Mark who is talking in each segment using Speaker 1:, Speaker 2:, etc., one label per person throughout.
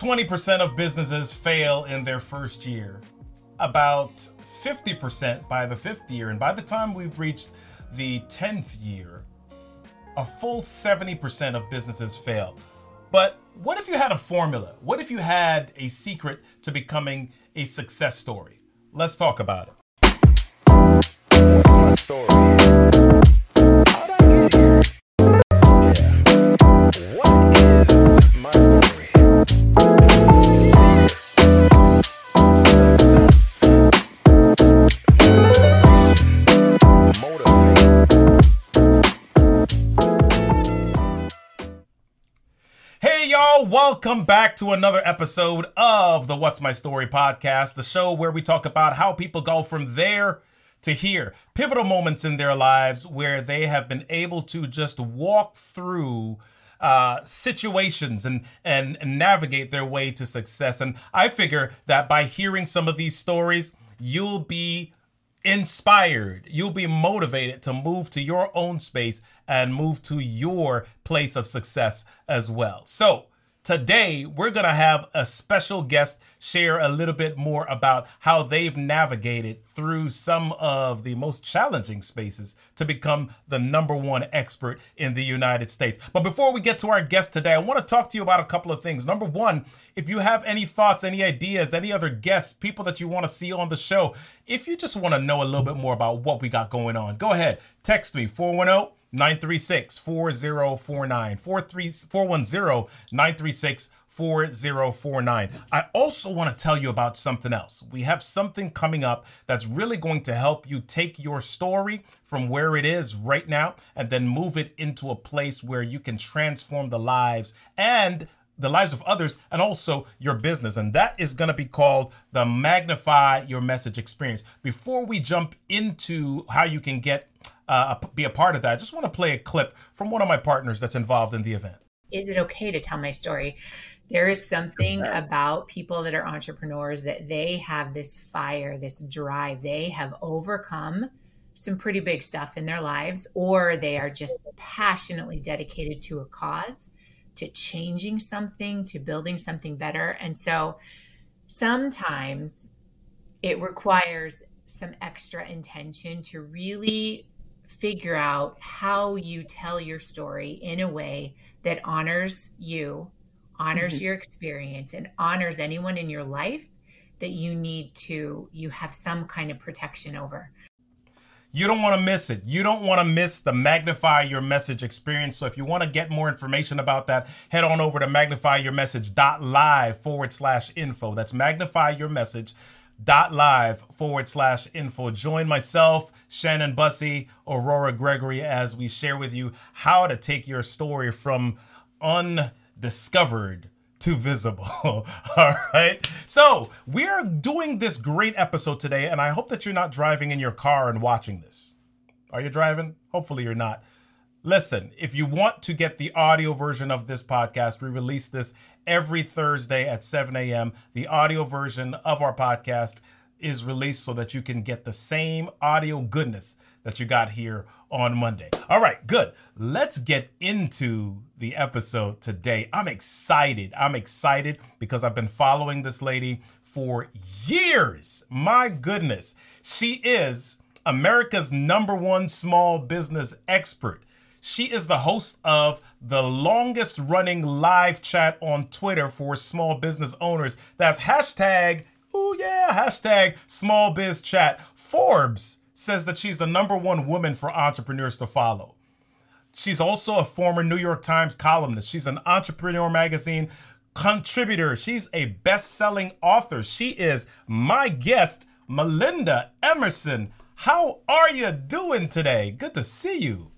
Speaker 1: 20% of businesses fail in their first year, about 50% by the fifth year, and by the time we've reached the 10th year, a full 70% of businesses fail. But what if you had a formula? What if you had a secret to becoming a success story? Let's talk about it. Story. Welcome back to another episode of the What's My Story podcast, the show where we talk about how people go from there to here, pivotal moments in their lives where they have been able to just walk through uh, situations and, and and navigate their way to success. And I figure that by hearing some of these stories, you'll be inspired. You'll be motivated to move to your own space and move to your place of success as well. So Today, we're going to have a special guest share a little bit more about how they've navigated through some of the most challenging spaces to become the number one expert in the United States. But before we get to our guest today, I want to talk to you about a couple of things. Number one, if you have any thoughts, any ideas, any other guests, people that you want to see on the show, if you just want to know a little bit more about what we got going on, go ahead, text me 410 936 4049 410 936 4049. I also want to tell you about something else. We have something coming up that's really going to help you take your story from where it is right now and then move it into a place where you can transform the lives and the lives of others and also your business. And that is going to be called the Magnify Your Message Experience. Before we jump into how you can get uh, be a part of that, I just want to play a clip from one of my partners that's involved in the event.
Speaker 2: Is it okay to tell my story? There is something about people that are entrepreneurs that they have this fire, this drive. They have overcome some pretty big stuff in their lives, or they are just passionately dedicated to a cause, to changing something, to building something better. And so sometimes it requires some extra intention to really figure out how you tell your story in a way that honors you, honors mm-hmm. your experience, and honors anyone in your life that you need to, you have some kind of protection over.
Speaker 1: You don't want to miss it. You don't want to miss the Magnify Your Message experience. So if you want to get more information about that, head on over to magnifyyourmessage.live forward slash info. That's Magnify Your Message dot live forward slash info. Join myself, Shannon Bussey, Aurora Gregory as we share with you how to take your story from undiscovered to visible. All right. So we are doing this great episode today, and I hope that you're not driving in your car and watching this. Are you driving? Hopefully you're not. Listen, if you want to get the audio version of this podcast, we release this every Thursday at 7 a.m. The audio version of our podcast is released so that you can get the same audio goodness that you got here on Monday. All right, good. Let's get into the episode today. I'm excited. I'm excited because I've been following this lady for years. My goodness. She is America's number one small business expert. She is the host of the longest running live chat on Twitter for small business owners. That's hashtag, oh yeah, hashtag small biz chat. Forbes says that she's the number one woman for entrepreneurs to follow. She's also a former New York Times columnist. She's an entrepreneur magazine contributor. She's a best selling author. She is my guest, Melinda Emerson. How are you doing today? Good to see you.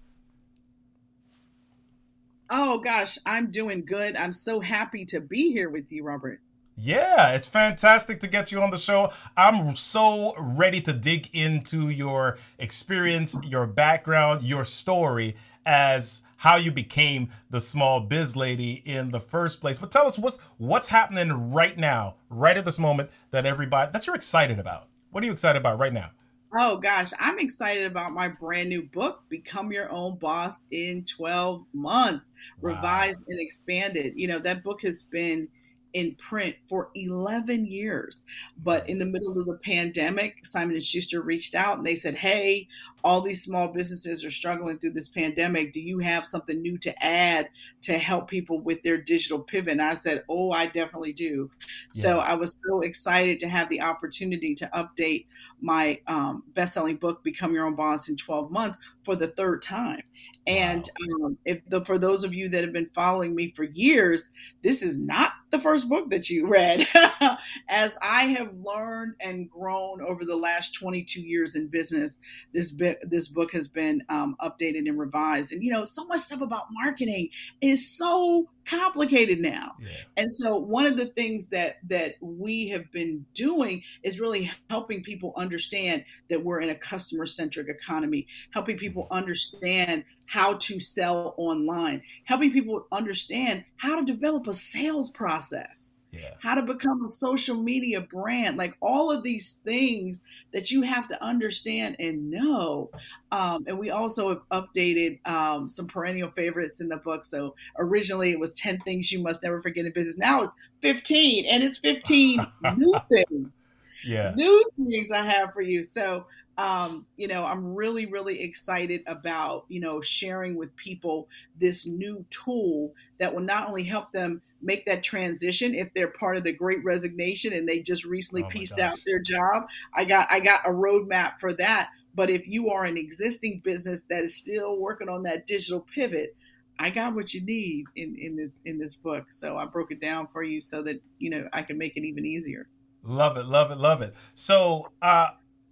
Speaker 3: Oh gosh, I'm doing good. I'm so happy to be here with you, Robert.
Speaker 1: Yeah, it's fantastic to get you on the show. I'm so ready to dig into your experience, your background, your story as how you became the small biz lady in the first place. But tell us what's what's happening right now, right at this moment that everybody that you're excited about. What are you excited about right now?
Speaker 3: Oh gosh, I'm excited about my brand new book, Become Your Own Boss in 12 Months, wow. revised and expanded. You know, that book has been in print for 11 years. But in the middle of the pandemic, Simon and Schuster reached out and they said, "Hey, all these small businesses are struggling through this pandemic. Do you have something new to add to help people with their digital pivot?" And I said, "Oh, I definitely do." Yeah. So I was so excited to have the opportunity to update my um, best-selling book, "Become Your Own Boss in 12 Months," for the third time. And wow. um, if the, for those of you that have been following me for years, this is not the first book that you read. As I have learned and grown over the last 22 years in business, this bit, this book has been um, updated and revised. And you know, so much stuff about marketing is so complicated now. Yeah. And so one of the things that that we have been doing is really helping people understand that we're in a customer centric economy, helping people understand how to sell online, helping people understand how to develop a sales process yeah. how to become a social media brand, like all of these things that you have to understand and know. Um, and we also have updated um, some perennial favorites in the book. So originally it was 10 things you must never forget in business. Now it's 15, and it's 15 new things. Yeah. New things I have for you. So um, you know, I'm really, really excited about, you know, sharing with people this new tool that will not only help them make that transition if they're part of the great resignation and they just recently oh pieced out their job. I got I got a roadmap for that. But if you are an existing business that is still working on that digital pivot, I got what you need in, in this in this book. So I broke it down for you so that you know I can make it even easier.
Speaker 1: Love it, love it, love it. So uh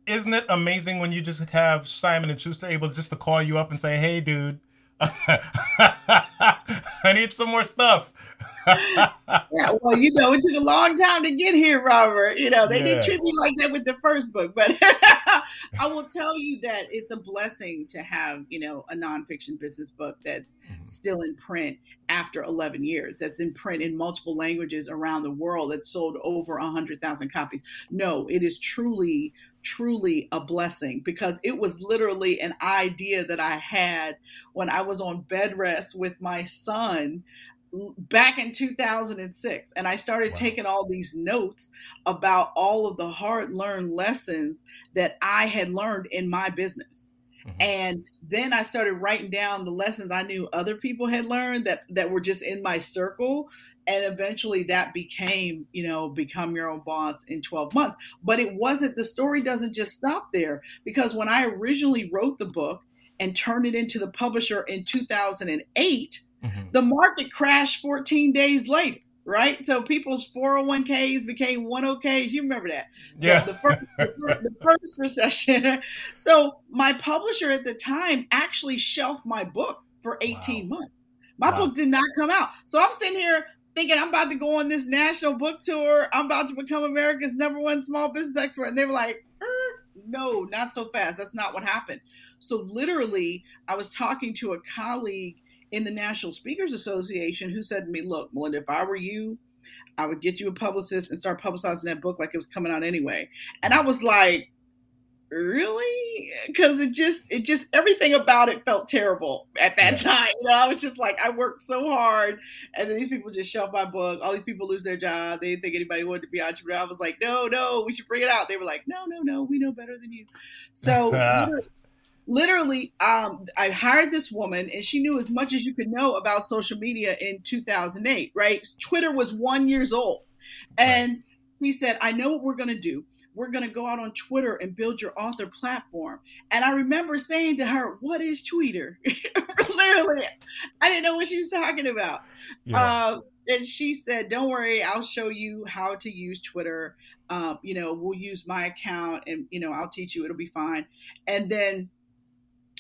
Speaker 1: isn't it amazing when you just have Simon and Schuster able just to call you up and say, "Hey, dude, I need some more stuff.
Speaker 3: Yeah, well, you know, it took a long time to get here, Robert. You know, they yeah. didn't treat me like that with the first book, but I will tell you that it's a blessing to have, you know, a nonfiction business book that's mm-hmm. still in print after 11 years, that's in print in multiple languages around the world, that's sold over 100,000 copies. No, it is truly truly a blessing because it was literally an idea that I had when I was on bed rest with my son back in 2006 and i started wow. taking all these notes about all of the hard learned lessons that i had learned in my business Mm-hmm. And then I started writing down the lessons I knew other people had learned that that were just in my circle. And eventually that became, you know, become your own boss in 12 months. But it wasn't the story doesn't just stop there because when I originally wrote the book and turned it into the publisher in 2008, mm-hmm. the market crashed 14 days later right? So people's 401ks became 101ks. You remember that?
Speaker 1: Yeah.
Speaker 3: The, the, first, the, first, recession. So my publisher at the time actually shelved my book for 18 wow. months. My wow. book did not come out. So I'm sitting here thinking I'm about to go on this national book tour. I'm about to become America's number one small business expert. And they were like, er, no, not so fast. That's not what happened. So literally, I was talking to a colleague in the National Speakers Association who said to me, Look, Melinda, if I were you, I would get you a publicist and start publicizing that book like it was coming out anyway. And I was like, really? Because it just it just everything about it felt terrible at that yeah. time. You know i was just like i worked so hard and then these people just shelf my book. All these people lose their job. They didn't think anybody wanted to be entrepreneur. I was like no no we should bring it out. They were like no no no we know better than you. So literally um, i hired this woman and she knew as much as you could know about social media in 2008 right? Twitter was one years old. And right. he said i know what we're going to do. We're going to go out on twitter and build your author platform. And i remember saying to her what is twitter literally i didn't know what she was talking about. Yeah. uh, and she said don't worry i'll show you how to use twitter. Um, you know we'll use my account and you know i'll teach you it'll be fine. And then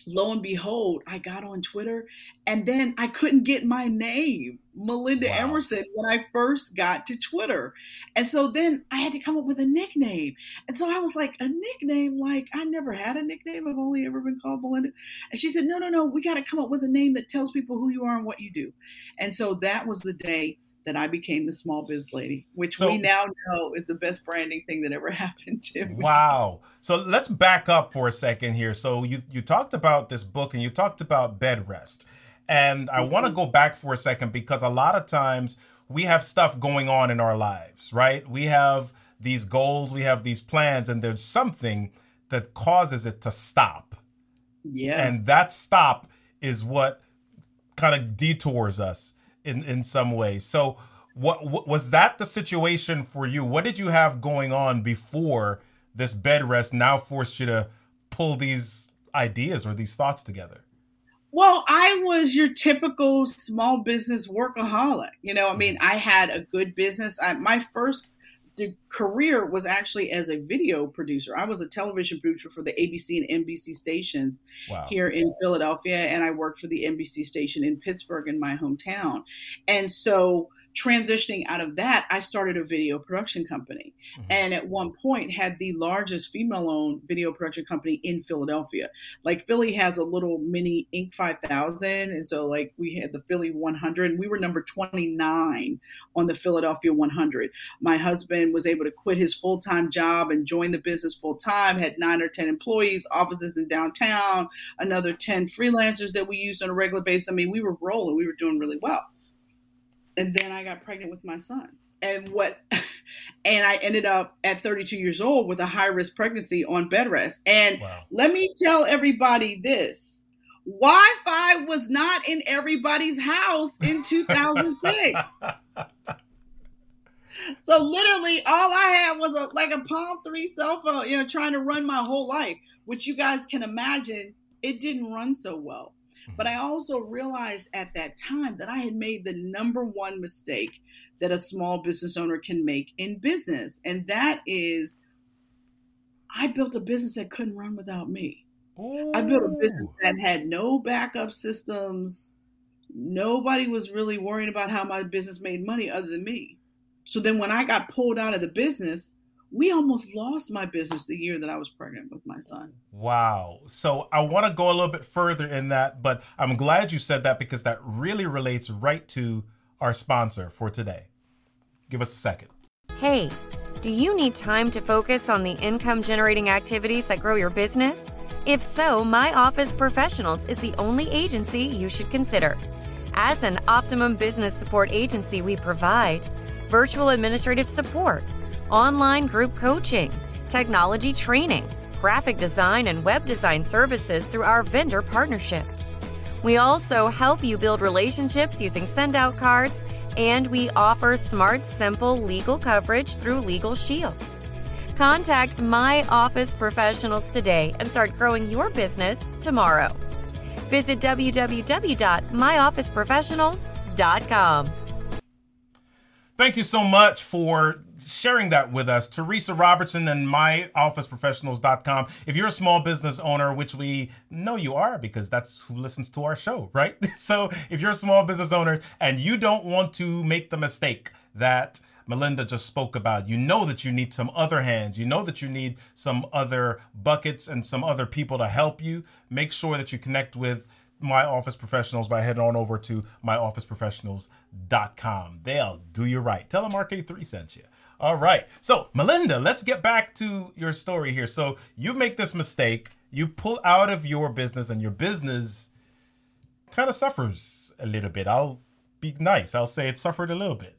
Speaker 3: lo and behold, I got on Twitter and then I couldn't get my name, Melinda wow. Emerson, when I first got to Twitter. And so then I had to come up with a nickname. And so I was like, a nickname? Like, I never had a nickname. I've only ever been called Melinda. And she said, no, no, no, we got to come up with a name that tells people who you are and what you do. And so that was the day that I became the small biz lady, which so, we now know is the best branding thing that ever happened to me.
Speaker 1: Wow. So let's back up for a second here. So you you talked about this book and you talked about bed rest. And I mm-hmm. want to go back for a second because a lot of times we have stuff going on in our lives, right? We have these goals, we have these plans, and there's something that causes it to stop.
Speaker 3: Yeah.
Speaker 1: And that stop is what kind of detours us in in some way. So what, what was that the situation for you? What did you have going on before this bed rest now forced you to pull these ideas or these thoughts together?
Speaker 3: Well, I was your typical small business workaholic. You know, I mean, mm-hmm. I had a good business. I, my first career was actually as a video producer. I was a television producer for the ABC and NBC stations wow. here in Philadelphia, and I worked for the NBC station in Pittsburgh in my hometown. And so transitioning out of that, I started a video production company. Mm-hmm. And at one point had the largest female owned video production company in Philadelphia. Like Philly has a little mini Inc. 5000. And so, like, we had the Philly 100, and we were number 29 on the Philadelphia 100. My husband was able to quit his full time job and join the business full time, had nine or 10 employees, offices in downtown, another 10 freelancers that we used on a regular basis. I mean, we were rolling, we were doing really well and then I got pregnant with my son. And what and I ended up at 32 years old with a high risk pregnancy on bed rest. And wow. let me tell everybody this. Wi-Fi was not in everybody's house in 2006. so literally all I had was a like a Palm Treo cell phone, you know, trying to run my whole life, which you guys can imagine it didn't run so well. But I also realized at that time that I had made the number one mistake that a small business owner can make in business. And that is, I built a business that couldn't run without me. I built a business that had no backup systems. Nobody was really worrying about how my business made money other than me. So then when I got pulled out of the business, we almost lost my business the year that I was pregnant with my son.
Speaker 1: Wow. So I want to go a little bit further in that, but I'm glad you said that because that really relates right to our sponsor for today. Give us a second.
Speaker 4: Hey, do you need time to focus on the income generating activities that grow your business? If so, My Office Professionals is the only agency you should consider. As an Optimum Business Support agency, we provide virtual administrative support online group coaching, technology training, graphic design, and web design services through our vendor partnerships. We also help you build relationships using send out cards, and we offer smart, simple legal coverage through Legal Shield. Contact My Office Professionals today and start growing your business tomorrow. Visit www.myofficeprofessionals.com.
Speaker 1: Thank you so much for sharing that with us. Teresa Robertson and myofficeprofessionals.com. If you're a small business owner, which we know you are because that's who listens to our show, right? So if you're a small business owner and you don't want to make the mistake that Melinda just spoke about. You know that you need some other hands. You know that you need some other buckets and some other people to help you. Make sure that you connect with my office professionals by heading on over to myofficeprofessionals.com. They'll do you right. Tell them RK3 sent you. All right. So, Melinda, let's get back to your story here. So, you make this mistake, you pull out of your business, and your business kind of suffers a little bit. I'll be nice. I'll say it suffered a little bit.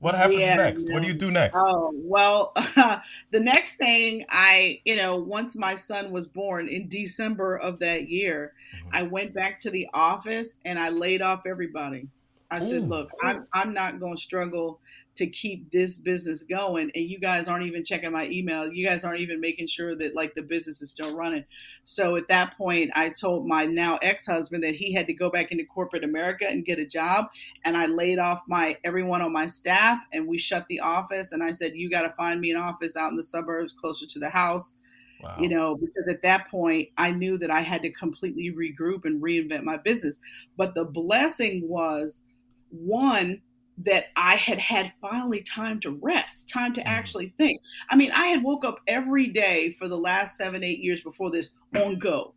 Speaker 1: What happens yeah, next? What do you do next?
Speaker 3: Oh, well, uh, the next thing I, you know, once my son was born in December of that year, mm-hmm. I went back to the office and I laid off everybody. I Ooh. said, look, I'm, I'm not going to struggle to keep this business going and you guys aren't even checking my email you guys aren't even making sure that like the business is still running so at that point i told my now ex-husband that he had to go back into corporate america and get a job and i laid off my everyone on my staff and we shut the office and i said you got to find me an office out in the suburbs closer to the house Wow. You know, because at that point I knew that I had to completely regroup and reinvent my business. But the blessing was one, that I had had finally time to rest, time to mm. actually think. I mean, I had woke up every day for the last seven, eight years before this on go,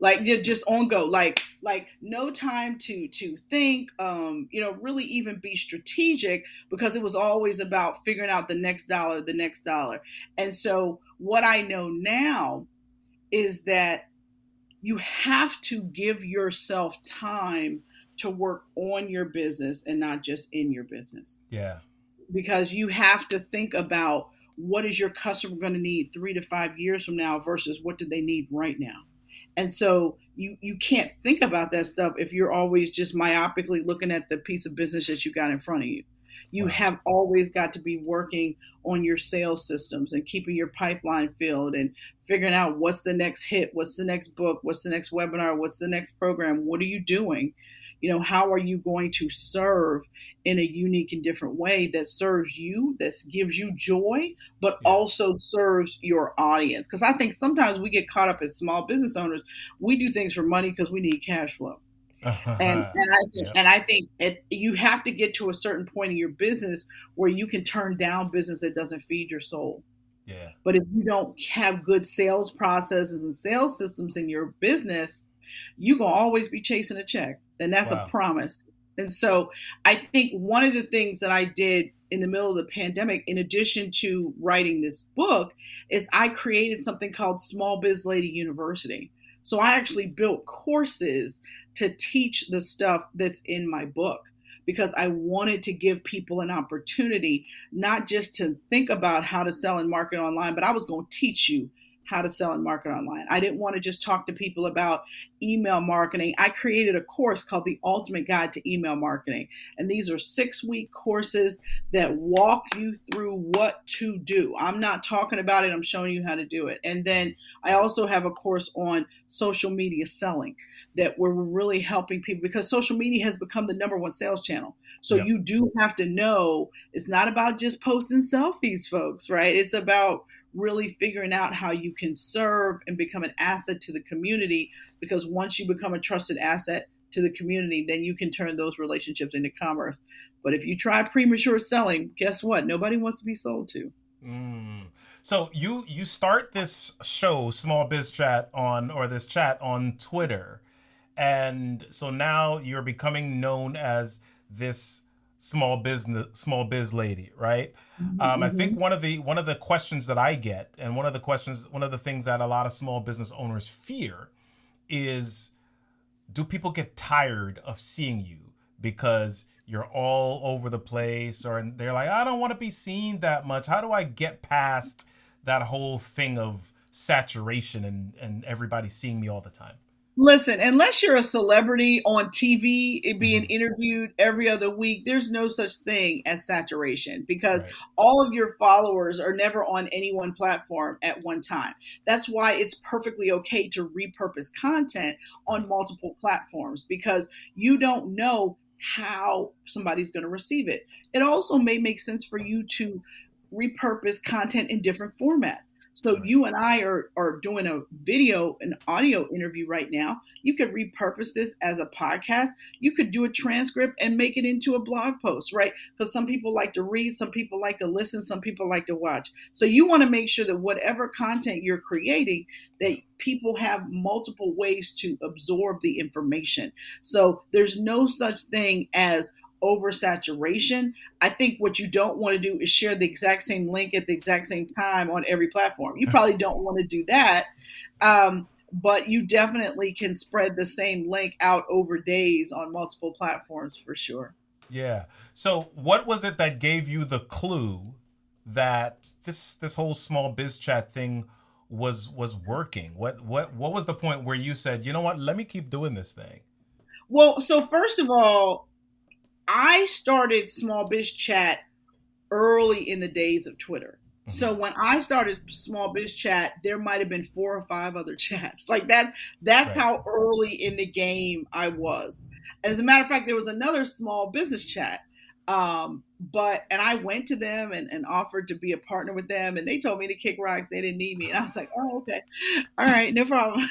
Speaker 3: like just on go, like like no time to to think, um, you know, really even be strategic because it was always about figuring out the next dollar, the next dollar. And so what I know now is that you have to give yourself time to work on your business and not just in your business.
Speaker 1: Yeah.
Speaker 3: Because you have to think about what is your customer going to need three to five years from now versus what do they need right now. And so you you can't think about that stuff if you're always just myopically looking at the piece of business that you got in front of you. You have always got to be working on your sales systems and keeping your pipeline filled and figuring out what's the next hit, what's the next book, what's the next webinar, what's the next program, what are you doing? You know, how are you going to serve in a unique and different way that serves you, that gives you joy, but yeah. also serves your audience? Because I think sometimes we get caught up as small business owners. We do things for money because we need cash flow. Uh-huh. And, and I think, and I think it, you have to get to a certain point in your business where you can turn down business that doesn't feed your soul.
Speaker 1: Yeah.
Speaker 3: But if you don't have good sales processes and sales systems in your business, you gonna always be chasing a check, and that's wow. a promise. And so, I think one of the things that I did in the middle of the pandemic, in addition to writing this book, is I created something called Small Biz Lady University. So I actually built courses to teach the stuff that's in my book because I wanted to give people an opportunity not just to think about how to sell and market online, but I was going to teach you how to sell and market online. I didn't want to just talk to people about email marketing. I created a course called The Ultimate Guide to Email Marketing. And these are six week courses that walk you through what to do. I'm not talking about it, I'm showing you how to do it. And then I also have a course on social media selling that we're really helping people because social media has become the number one sales channel. So you do have to know it's not about just posting selfies, folks, right? It's about really figuring out how you can serve and become an asset to the community because once you become a trusted asset to the community then you can turn those relationships into commerce. But if you try premature selling guess what? Nobody wants to be sold to.
Speaker 1: Mm. so you you start this show small biz chat on or this chat on twitter. And so now you're becoming known as this small business small biz lady right mm-hmm. um, i think mm-hmm. one of the one of the questions that i get and one of the questions one of the things that a lot of small business owners fear is do people get tired of seeing you because you're all over the place or they're like i don't want to be seen that much how do i get past that whole thing of saturation and and everybody seeing me all the time
Speaker 3: Listen, unless you're a celebrity on TV being mm-hmm. interviewed every other week, there's no such thing as saturation because right. all of your followers are never on any one platform at one time. That's why it's perfectly okay to repurpose content on multiple platforms because you don't know how somebody's going to receive it. It also may make sense for you to repurpose content in different formats. So you and I are, are doing a video, an audio interview right now. You could repurpose this as a podcast. You could do a transcript and make it into a blog post, right? Because some people like to read, some people like to listen, some people like to watch. So you want to make sure that whatever content you're creating, that people have multiple ways to absorb the information. So there's no such thing as oversaturation. I think what you don't want to do is share the exact same link at the exact same time on every platform. You probably don't want to do that. Um, but you definitely can spread the same link out over days on multiple platforms for sure.
Speaker 1: Yeah. So what was it that gave you the clue that this this whole small biz chat thing was was working? What what what was the point where you said, "You know what? Let me keep doing this thing."
Speaker 3: Well, so first of all, I started Small Biz Chat early in the days of Twitter. Mm-hmm. So when I started Small Biz Chat, there might have been four or five other chats. Like that that's right. how early in the game I was. As a matter of fact, there was another small business chat. Um, but and I went to them and, and offered to be a partner with them and they told me to kick rocks, they didn't need me. And I was like, Oh, okay. All right, no problem.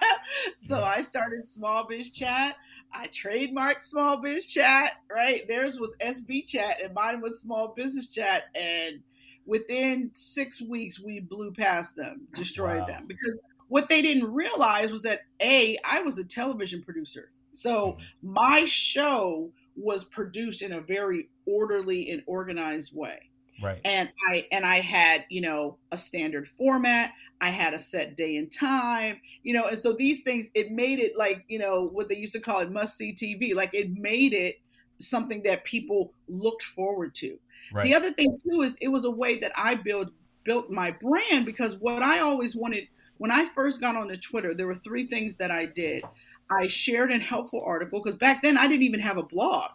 Speaker 3: so I started Small Biz Chat. I trademarked small biz chat, right? Theirs was SB chat and mine was small business chat. And within six weeks, we blew past them, destroyed wow. them. Because what they didn't realize was that A, I was a television producer. So mm-hmm. my show was produced in a very orderly and organized way.
Speaker 1: Right.
Speaker 3: And I and I had, you know, a standard format. I had a set day and time, you know, and so these things it made it like, you know, what they used to call it must see TV. Like it made it something that people looked forward to. Right. The other thing too is it was a way that I built built my brand because what I always wanted when I first got onto Twitter, there were three things that I did. I shared a helpful article because back then I didn't even have a blog.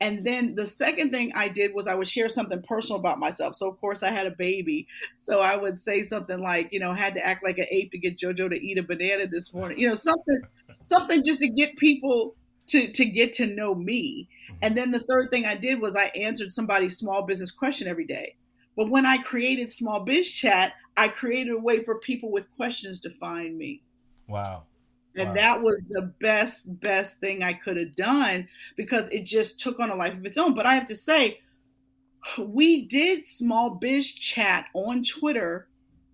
Speaker 3: And then the second thing I did was I would share something personal about myself. So of course I had a baby. So I would say something like, you know, had to act like an ape to get Jojo to eat a banana this morning. You know, something something just to get people to to get to know me. Mm-hmm. And then the third thing I did was I answered somebody's small business question every day. But when I created Small Biz Chat, I created a way for people with questions to find me.
Speaker 1: Wow.
Speaker 3: And wow. that was the best, best thing I could have done because it just took on a life of its own. But I have to say, we did Small Biz Chat on Twitter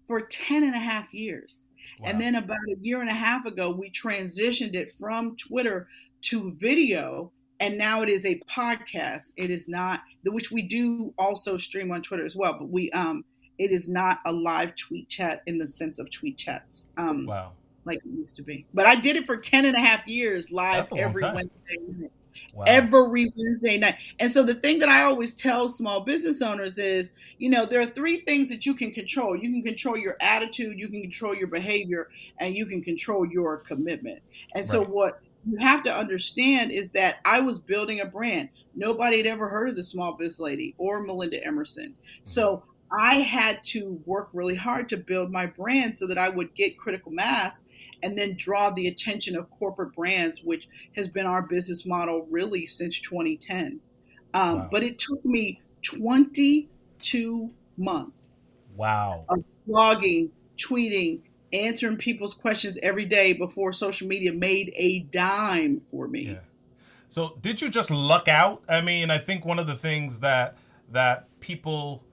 Speaker 3: for 10 and a half years. Wow. And then about a year and a half ago, we transitioned it from Twitter to video and now it is a podcast it is not which we do also stream on twitter as well but we um it is not a live tweet chat in the sense of tweet chats um
Speaker 1: wow
Speaker 3: like it used to be but i did it for 10 and a half years live every wednesday night Wow. every Wednesday night. And so the thing that I always tell small business owners is, you know, there are three things that you can control. You can control your attitude, you can control your behavior, and you can control your commitment. And so right. what you have to understand is that I was building a brand. Nobody had ever heard of the small business lady or Melinda Emerson. Mm-hmm. So I had to work really hard to build my brand so that I would get critical mass and then draw the attention of corporate brands, which has been our business model really since 2010. Um, wow. But it took me 22 months.
Speaker 1: Wow.
Speaker 3: Of blogging, tweeting, answering people's questions every day before social media made a dime for me.
Speaker 1: Yeah. So did you just luck out? I mean, I think one of the things that that people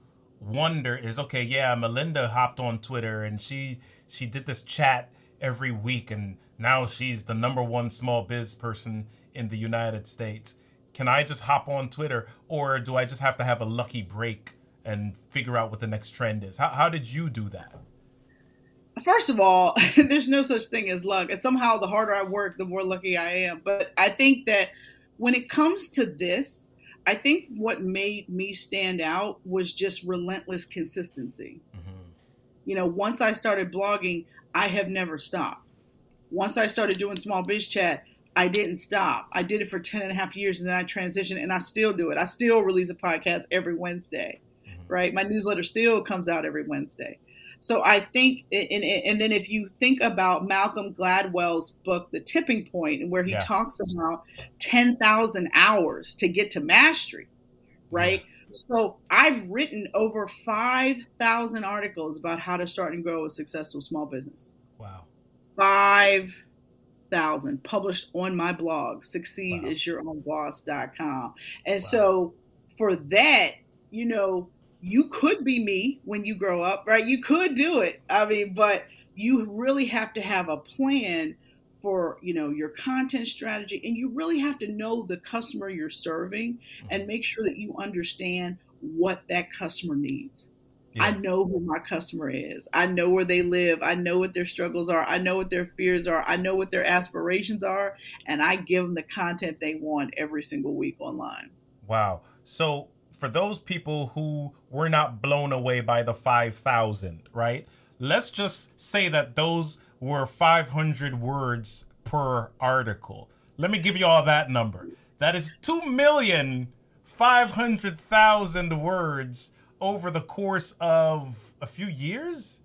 Speaker 1: wonder is okay, yeah, Melinda hopped on Twitter and she she did this chat every week and now she's the number one small biz person in the United States. Can I just hop on Twitter or do I just have to have a lucky break and figure out what the next trend is? How how did you do that?
Speaker 3: first of all, there's no such thing as luck. And somehow the harder I work, the more lucky I am. But I think that when it comes to this, I think what made me stand out was just relentless consistency. Mm-hmm. You know, once I started blogging, I have never stopped. Once I started doing small biz chat, I didn't stop. I did it for 10 and a half years and then I transitioned and I still do it. I still release a podcast every Wednesday, mm-hmm. right? My newsletter still comes out every Wednesday. So I think, and, and then if you think about Malcolm Gladwell's book, The Tipping Point, where he yeah. talks about 10,000 hours to get to mastery, right? Yeah. So I've written over 5,000 articles about how to start and grow a successful small business.
Speaker 1: Wow.
Speaker 3: 5,000 published on my blog, succeedasyourownboss.com. And wow. so for that, you know, you could be me when you grow up, right? You could do it. I mean, but you really have to have a plan for you know your content strategy and you really have to know the customer you're serving mm-hmm. and make sure that you understand what that customer needs. Yeah. i know who my customer is. I know where they live. I know what their struggles are. I know what their fears are. I know what their aspirations are and i give them the content they want every single week online.
Speaker 1: Wow. So for those people who were not blown away by the 5,000, right? Let's just say that those were 500 words per article. Let me give you all that number. That is 2,500,000 words over the course of a few years?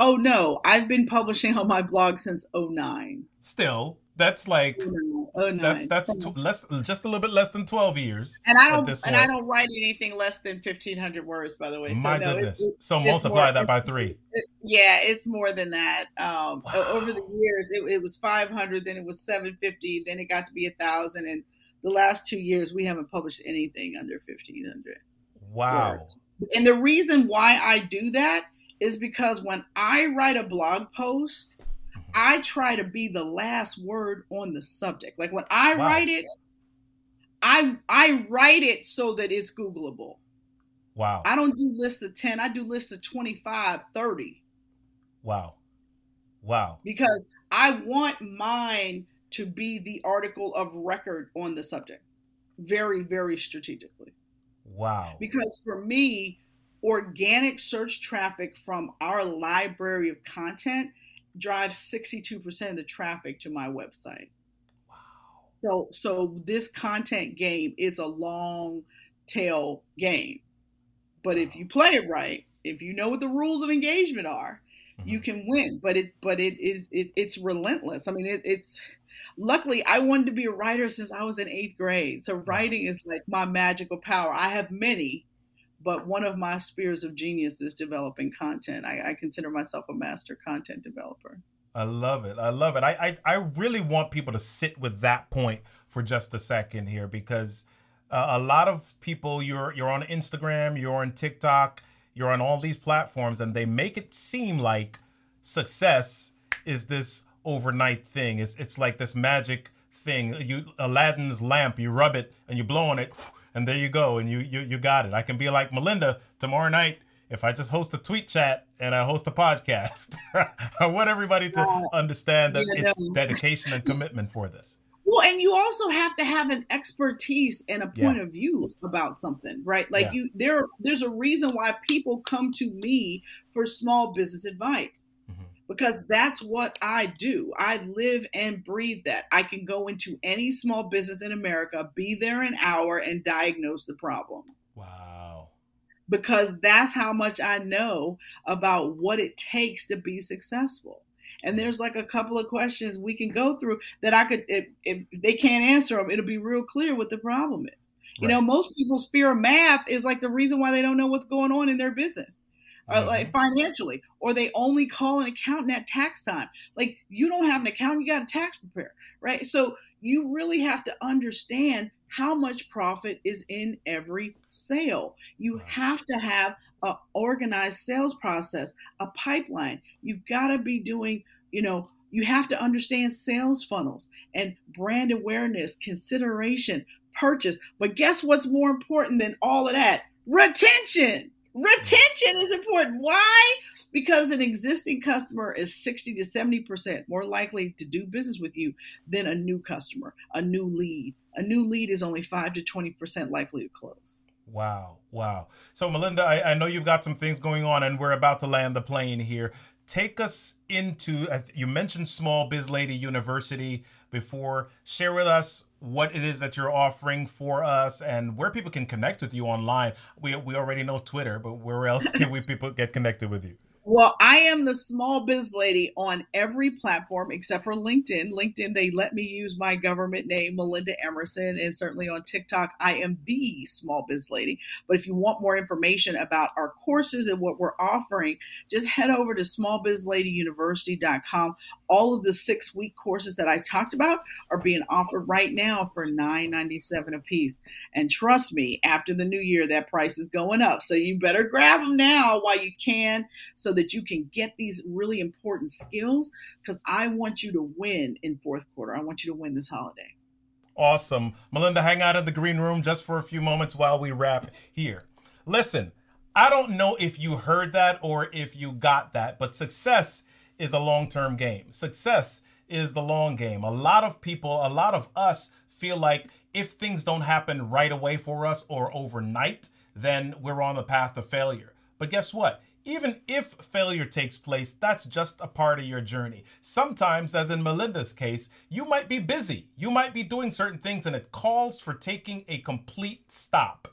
Speaker 3: Oh no, I've been publishing on my blog since 09.
Speaker 1: Still, that's like oh, oh, that's that's t- less just a little bit less than 12 years
Speaker 3: and i don't and i don't write anything less than 1500 words by the way.
Speaker 1: My so, goodness. no, so multiply more, that by three.
Speaker 3: it, yeah it's more than that. Um, wow. over the years it, it, was 500 then it was 750 then it got to be a thousand and the last two years we haven't published anything under 1500
Speaker 1: wow
Speaker 3: words. and the reason why i do that is because when i write a blog post I try to be the last word on the subject. Like when I wow. write it, I I write it so that it's Googleable.
Speaker 1: Wow.
Speaker 3: I don't do lists of 10, I do lists of 25, 30.
Speaker 1: Wow. Wow.
Speaker 3: Because I want mine to be the article of record on the subject very, very strategically.
Speaker 1: Wow.
Speaker 3: Because for me, organic search traffic from our library of content drives 62% of the traffic to my website.
Speaker 1: Wow.
Speaker 3: So so this content game is a long tail game. But if you play it right, if you know what the rules of engagement are, mm-hmm. you can win. But it but it is it, it's relentless. I mean it, it's luckily I wanted to be a writer since I was in eighth grade. So writing is like my magical power. I have many, but one of my spheres of genius is developing content. I, I consider myself a master content developer.
Speaker 1: I love it. I love it. I, I, I really want people to sit with that point for just a second here because uh, a lot of people you're you're on Instagram, you're on TikTok, you're on all these platforms, and they make it seem like success is this overnight thing. It's it's like this magic thing. You Aladdin's lamp, you rub it and you blow on it, and there you go, and you you you got it. I can be like Melinda tomorrow night if I just host a tweet chat and I host a podcast. I want everybody to understand that yeah, it's no. dedication and commitment for this.
Speaker 3: Well, and you also have to have an expertise and a point yeah. of view about something, right? Like you there there's a reason why people come to me for small business advice. Because that's what I do. I live and breathe that. I can go into any small business in America, be there an hour and diagnose the problem.
Speaker 1: Wow.
Speaker 3: Because that's how much I know about what it takes to be successful and there's like a couple of questions we can go through that I could if, if they can't answer them, it'll be real clear what the problem is. Right. You know, most people's fear of math is like the reason why they don't know what's going on in their business. Uh, mm-hmm. like financially, or they only call an accountant at tax time. Like you don't have an accountant, you got a tax preparer, right? So you really have to understand how much profit is in every sale. You have to have a organized sales process, a pipeline. You've got to be doing, you know, you have to understand sales funnels and brand awareness, consideration, purchase. But guess what's more important than all of that? Retention. Retention is important. Why? Because an existing customer is 60 to 70% more likely to do business with you than a new customer, a new lead. A new lead is only 5 to 20% likely to close.
Speaker 1: Wow. Wow. So, Melinda, I, I, know you've got some things going on and we're about to land the plane here. Take us into, uh, you mentioned Small Biz Lady University before. Share with us what it is that you're offering for us and where people can connect with you online. We, we already know Twitter, but where else can we people get connected with you?
Speaker 3: Well, I am the small biz lady on every platform except for LinkedIn. LinkedIn, they let me use my government name, Melinda Emerson, and certainly on TikTok, I am the small biz lady. But if you want more information about our courses and what we're offering, just head over to smallbizladyuniversity.com. All of the six week courses that I talked about are being offered right now for $9.97 a piece. And trust me, after the new year, that price is going up. So you better grab them now while you can. So that you can get these really important skills because I want you to win in fourth quarter. I want you to win this holiday.
Speaker 1: Awesome. Melinda, hang out in the green room just for a few moments while we wrap here. Listen, I don't know if you heard that or if you got that, but success is a long term game. Success is the long game. A lot of people, a lot of us feel like if things don't happen right away for us or overnight, then we're on the path to failure. But guess what? Even if failure takes place, that's just a part of your journey. Sometimes, as in Melinda's case, you might be busy. You might be doing certain things and it calls for taking a complete stop,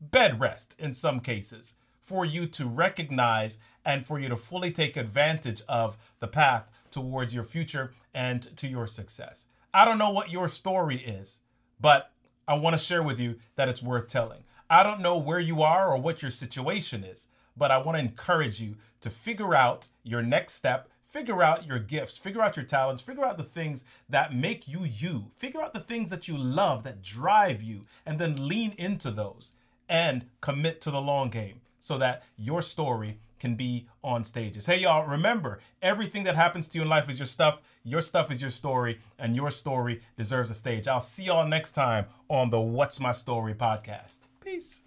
Speaker 1: bed rest in some cases, for you to recognize and for you to fully take advantage of the path towards your future and to your success. I don't know what your story is, but I want to share with you that it's worth telling. I don't know where you are or what your situation is but I want to encourage you to figure out your next step, figure out your gifts, figure out your talents, figure out the things that make you you, figure out the things that you love, that drive you, and then lean into those and commit to the long game so that your story can be on stages. Hey, y'all, remember everything that happens to you in life is your stuff. Your stuff is your story, and your story deserves a stage. I'll see y'all next time on the What's My Story podcast. Peace.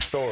Speaker 1: Story.